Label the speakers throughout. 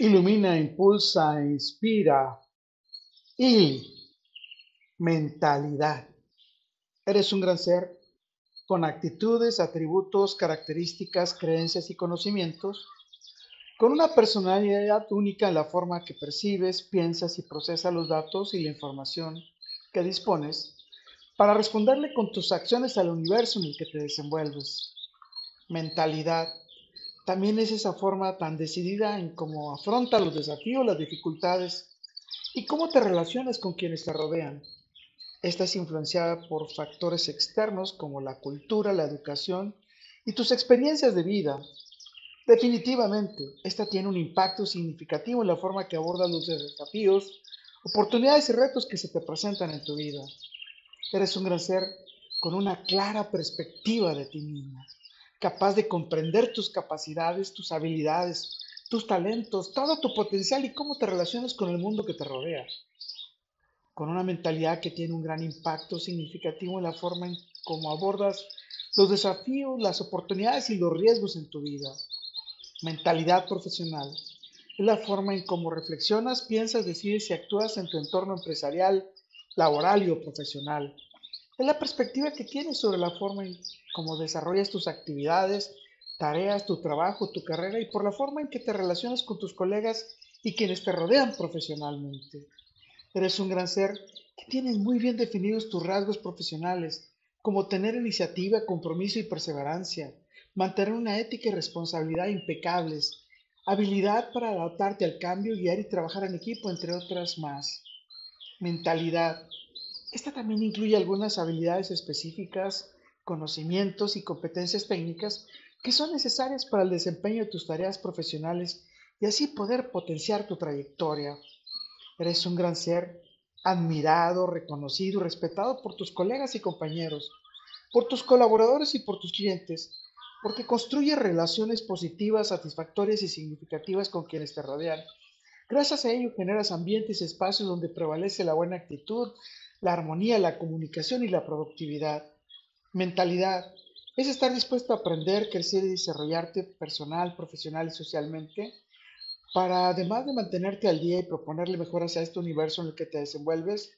Speaker 1: ilumina, impulsa, inspira y mentalidad. Eres un gran ser con actitudes, atributos, características, creencias y conocimientos, con una personalidad única en la forma que percibes, piensas y procesas los datos y la información que dispones para responderle con tus acciones al universo en el que te desenvuelves. Mentalidad también es esa forma tan decidida en cómo afronta los desafíos, las dificultades y cómo te relacionas con quienes te rodean. Esta es influenciada por factores externos como la cultura, la educación y tus experiencias de vida. Definitivamente, esta tiene un impacto significativo en la forma que abordas los desafíos, oportunidades y retos que se te presentan en tu vida. Eres un gran ser con una clara perspectiva de ti mismo capaz de comprender tus capacidades, tus habilidades, tus talentos, todo tu potencial y cómo te relacionas con el mundo que te rodea. Con una mentalidad que tiene un gran impacto significativo en la forma en cómo abordas los desafíos, las oportunidades y los riesgos en tu vida. Mentalidad profesional es la forma en cómo reflexionas, piensas, decides y actúas en tu entorno empresarial, laboral o profesional es la perspectiva que tienes sobre la forma en cómo desarrollas tus actividades, tareas, tu trabajo, tu carrera y por la forma en que te relacionas con tus colegas y quienes te rodean profesionalmente. Eres un gran ser que tienes muy bien definidos tus rasgos profesionales, como tener iniciativa, compromiso y perseverancia, mantener una ética y responsabilidad impecables, habilidad para adaptarte al cambio, guiar y trabajar en equipo, entre otras más. Mentalidad, esta también incluye algunas habilidades específicas, conocimientos y competencias técnicas que son necesarias para el desempeño de tus tareas profesionales y así poder potenciar tu trayectoria. Eres un gran ser, admirado, reconocido y respetado por tus colegas y compañeros, por tus colaboradores y por tus clientes, porque construye relaciones positivas, satisfactorias y significativas con quienes te rodean. Gracias a ello generas ambientes y espacios donde prevalece la buena actitud, la armonía, la comunicación y la productividad. Mentalidad es estar dispuesto a aprender, crecer y desarrollarte personal, profesional y socialmente para además de mantenerte al día y proponerle mejoras a este universo en el que te desenvuelves,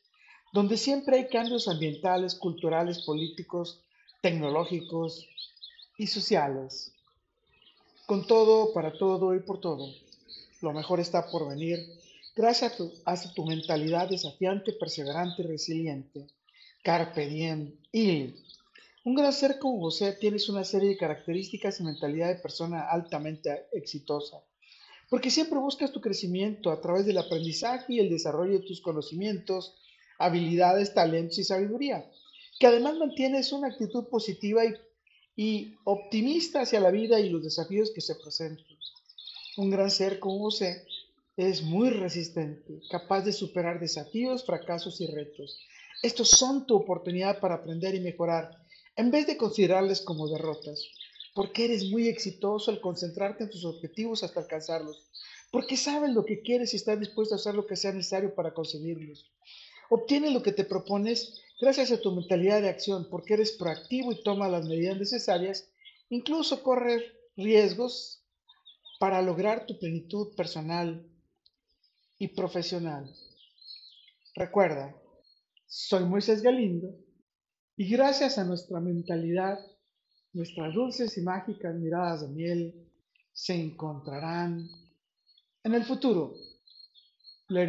Speaker 1: donde siempre hay cambios ambientales, culturales, políticos, tecnológicos y sociales. Con todo, para todo y por todo, lo mejor está por venir Gracias a tu, mentalidad desafiante, perseverante y resiliente. Carpe diem, il. Un gran ser como José tienes una serie de características y mentalidad de persona altamente exitosa, porque siempre buscas tu crecimiento a través del aprendizaje y el desarrollo de tus conocimientos, habilidades, talentos y sabiduría, que además mantienes una actitud positiva y, optimista hacia la vida y los desafíos que se presentan. Un gran ser como José es muy resistente, capaz de superar desafíos, fracasos y retos. Estos son tu oportunidad para aprender y mejorar, en vez de considerarles como derrotas, porque eres muy exitoso al concentrarte en tus objetivos hasta alcanzarlos, porque sabes lo que quieres y estás dispuesto a hacer lo que sea necesario para conseguirlos. Obtienes lo que te propones gracias a tu mentalidad de acción, porque eres proactivo y tomas las medidas necesarias, incluso correr riesgos para lograr tu plenitud personal y profesional. Recuerda, soy Moisés Galindo y gracias a nuestra mentalidad, nuestras dulces y mágicas miradas de miel se encontrarán en el futuro. Let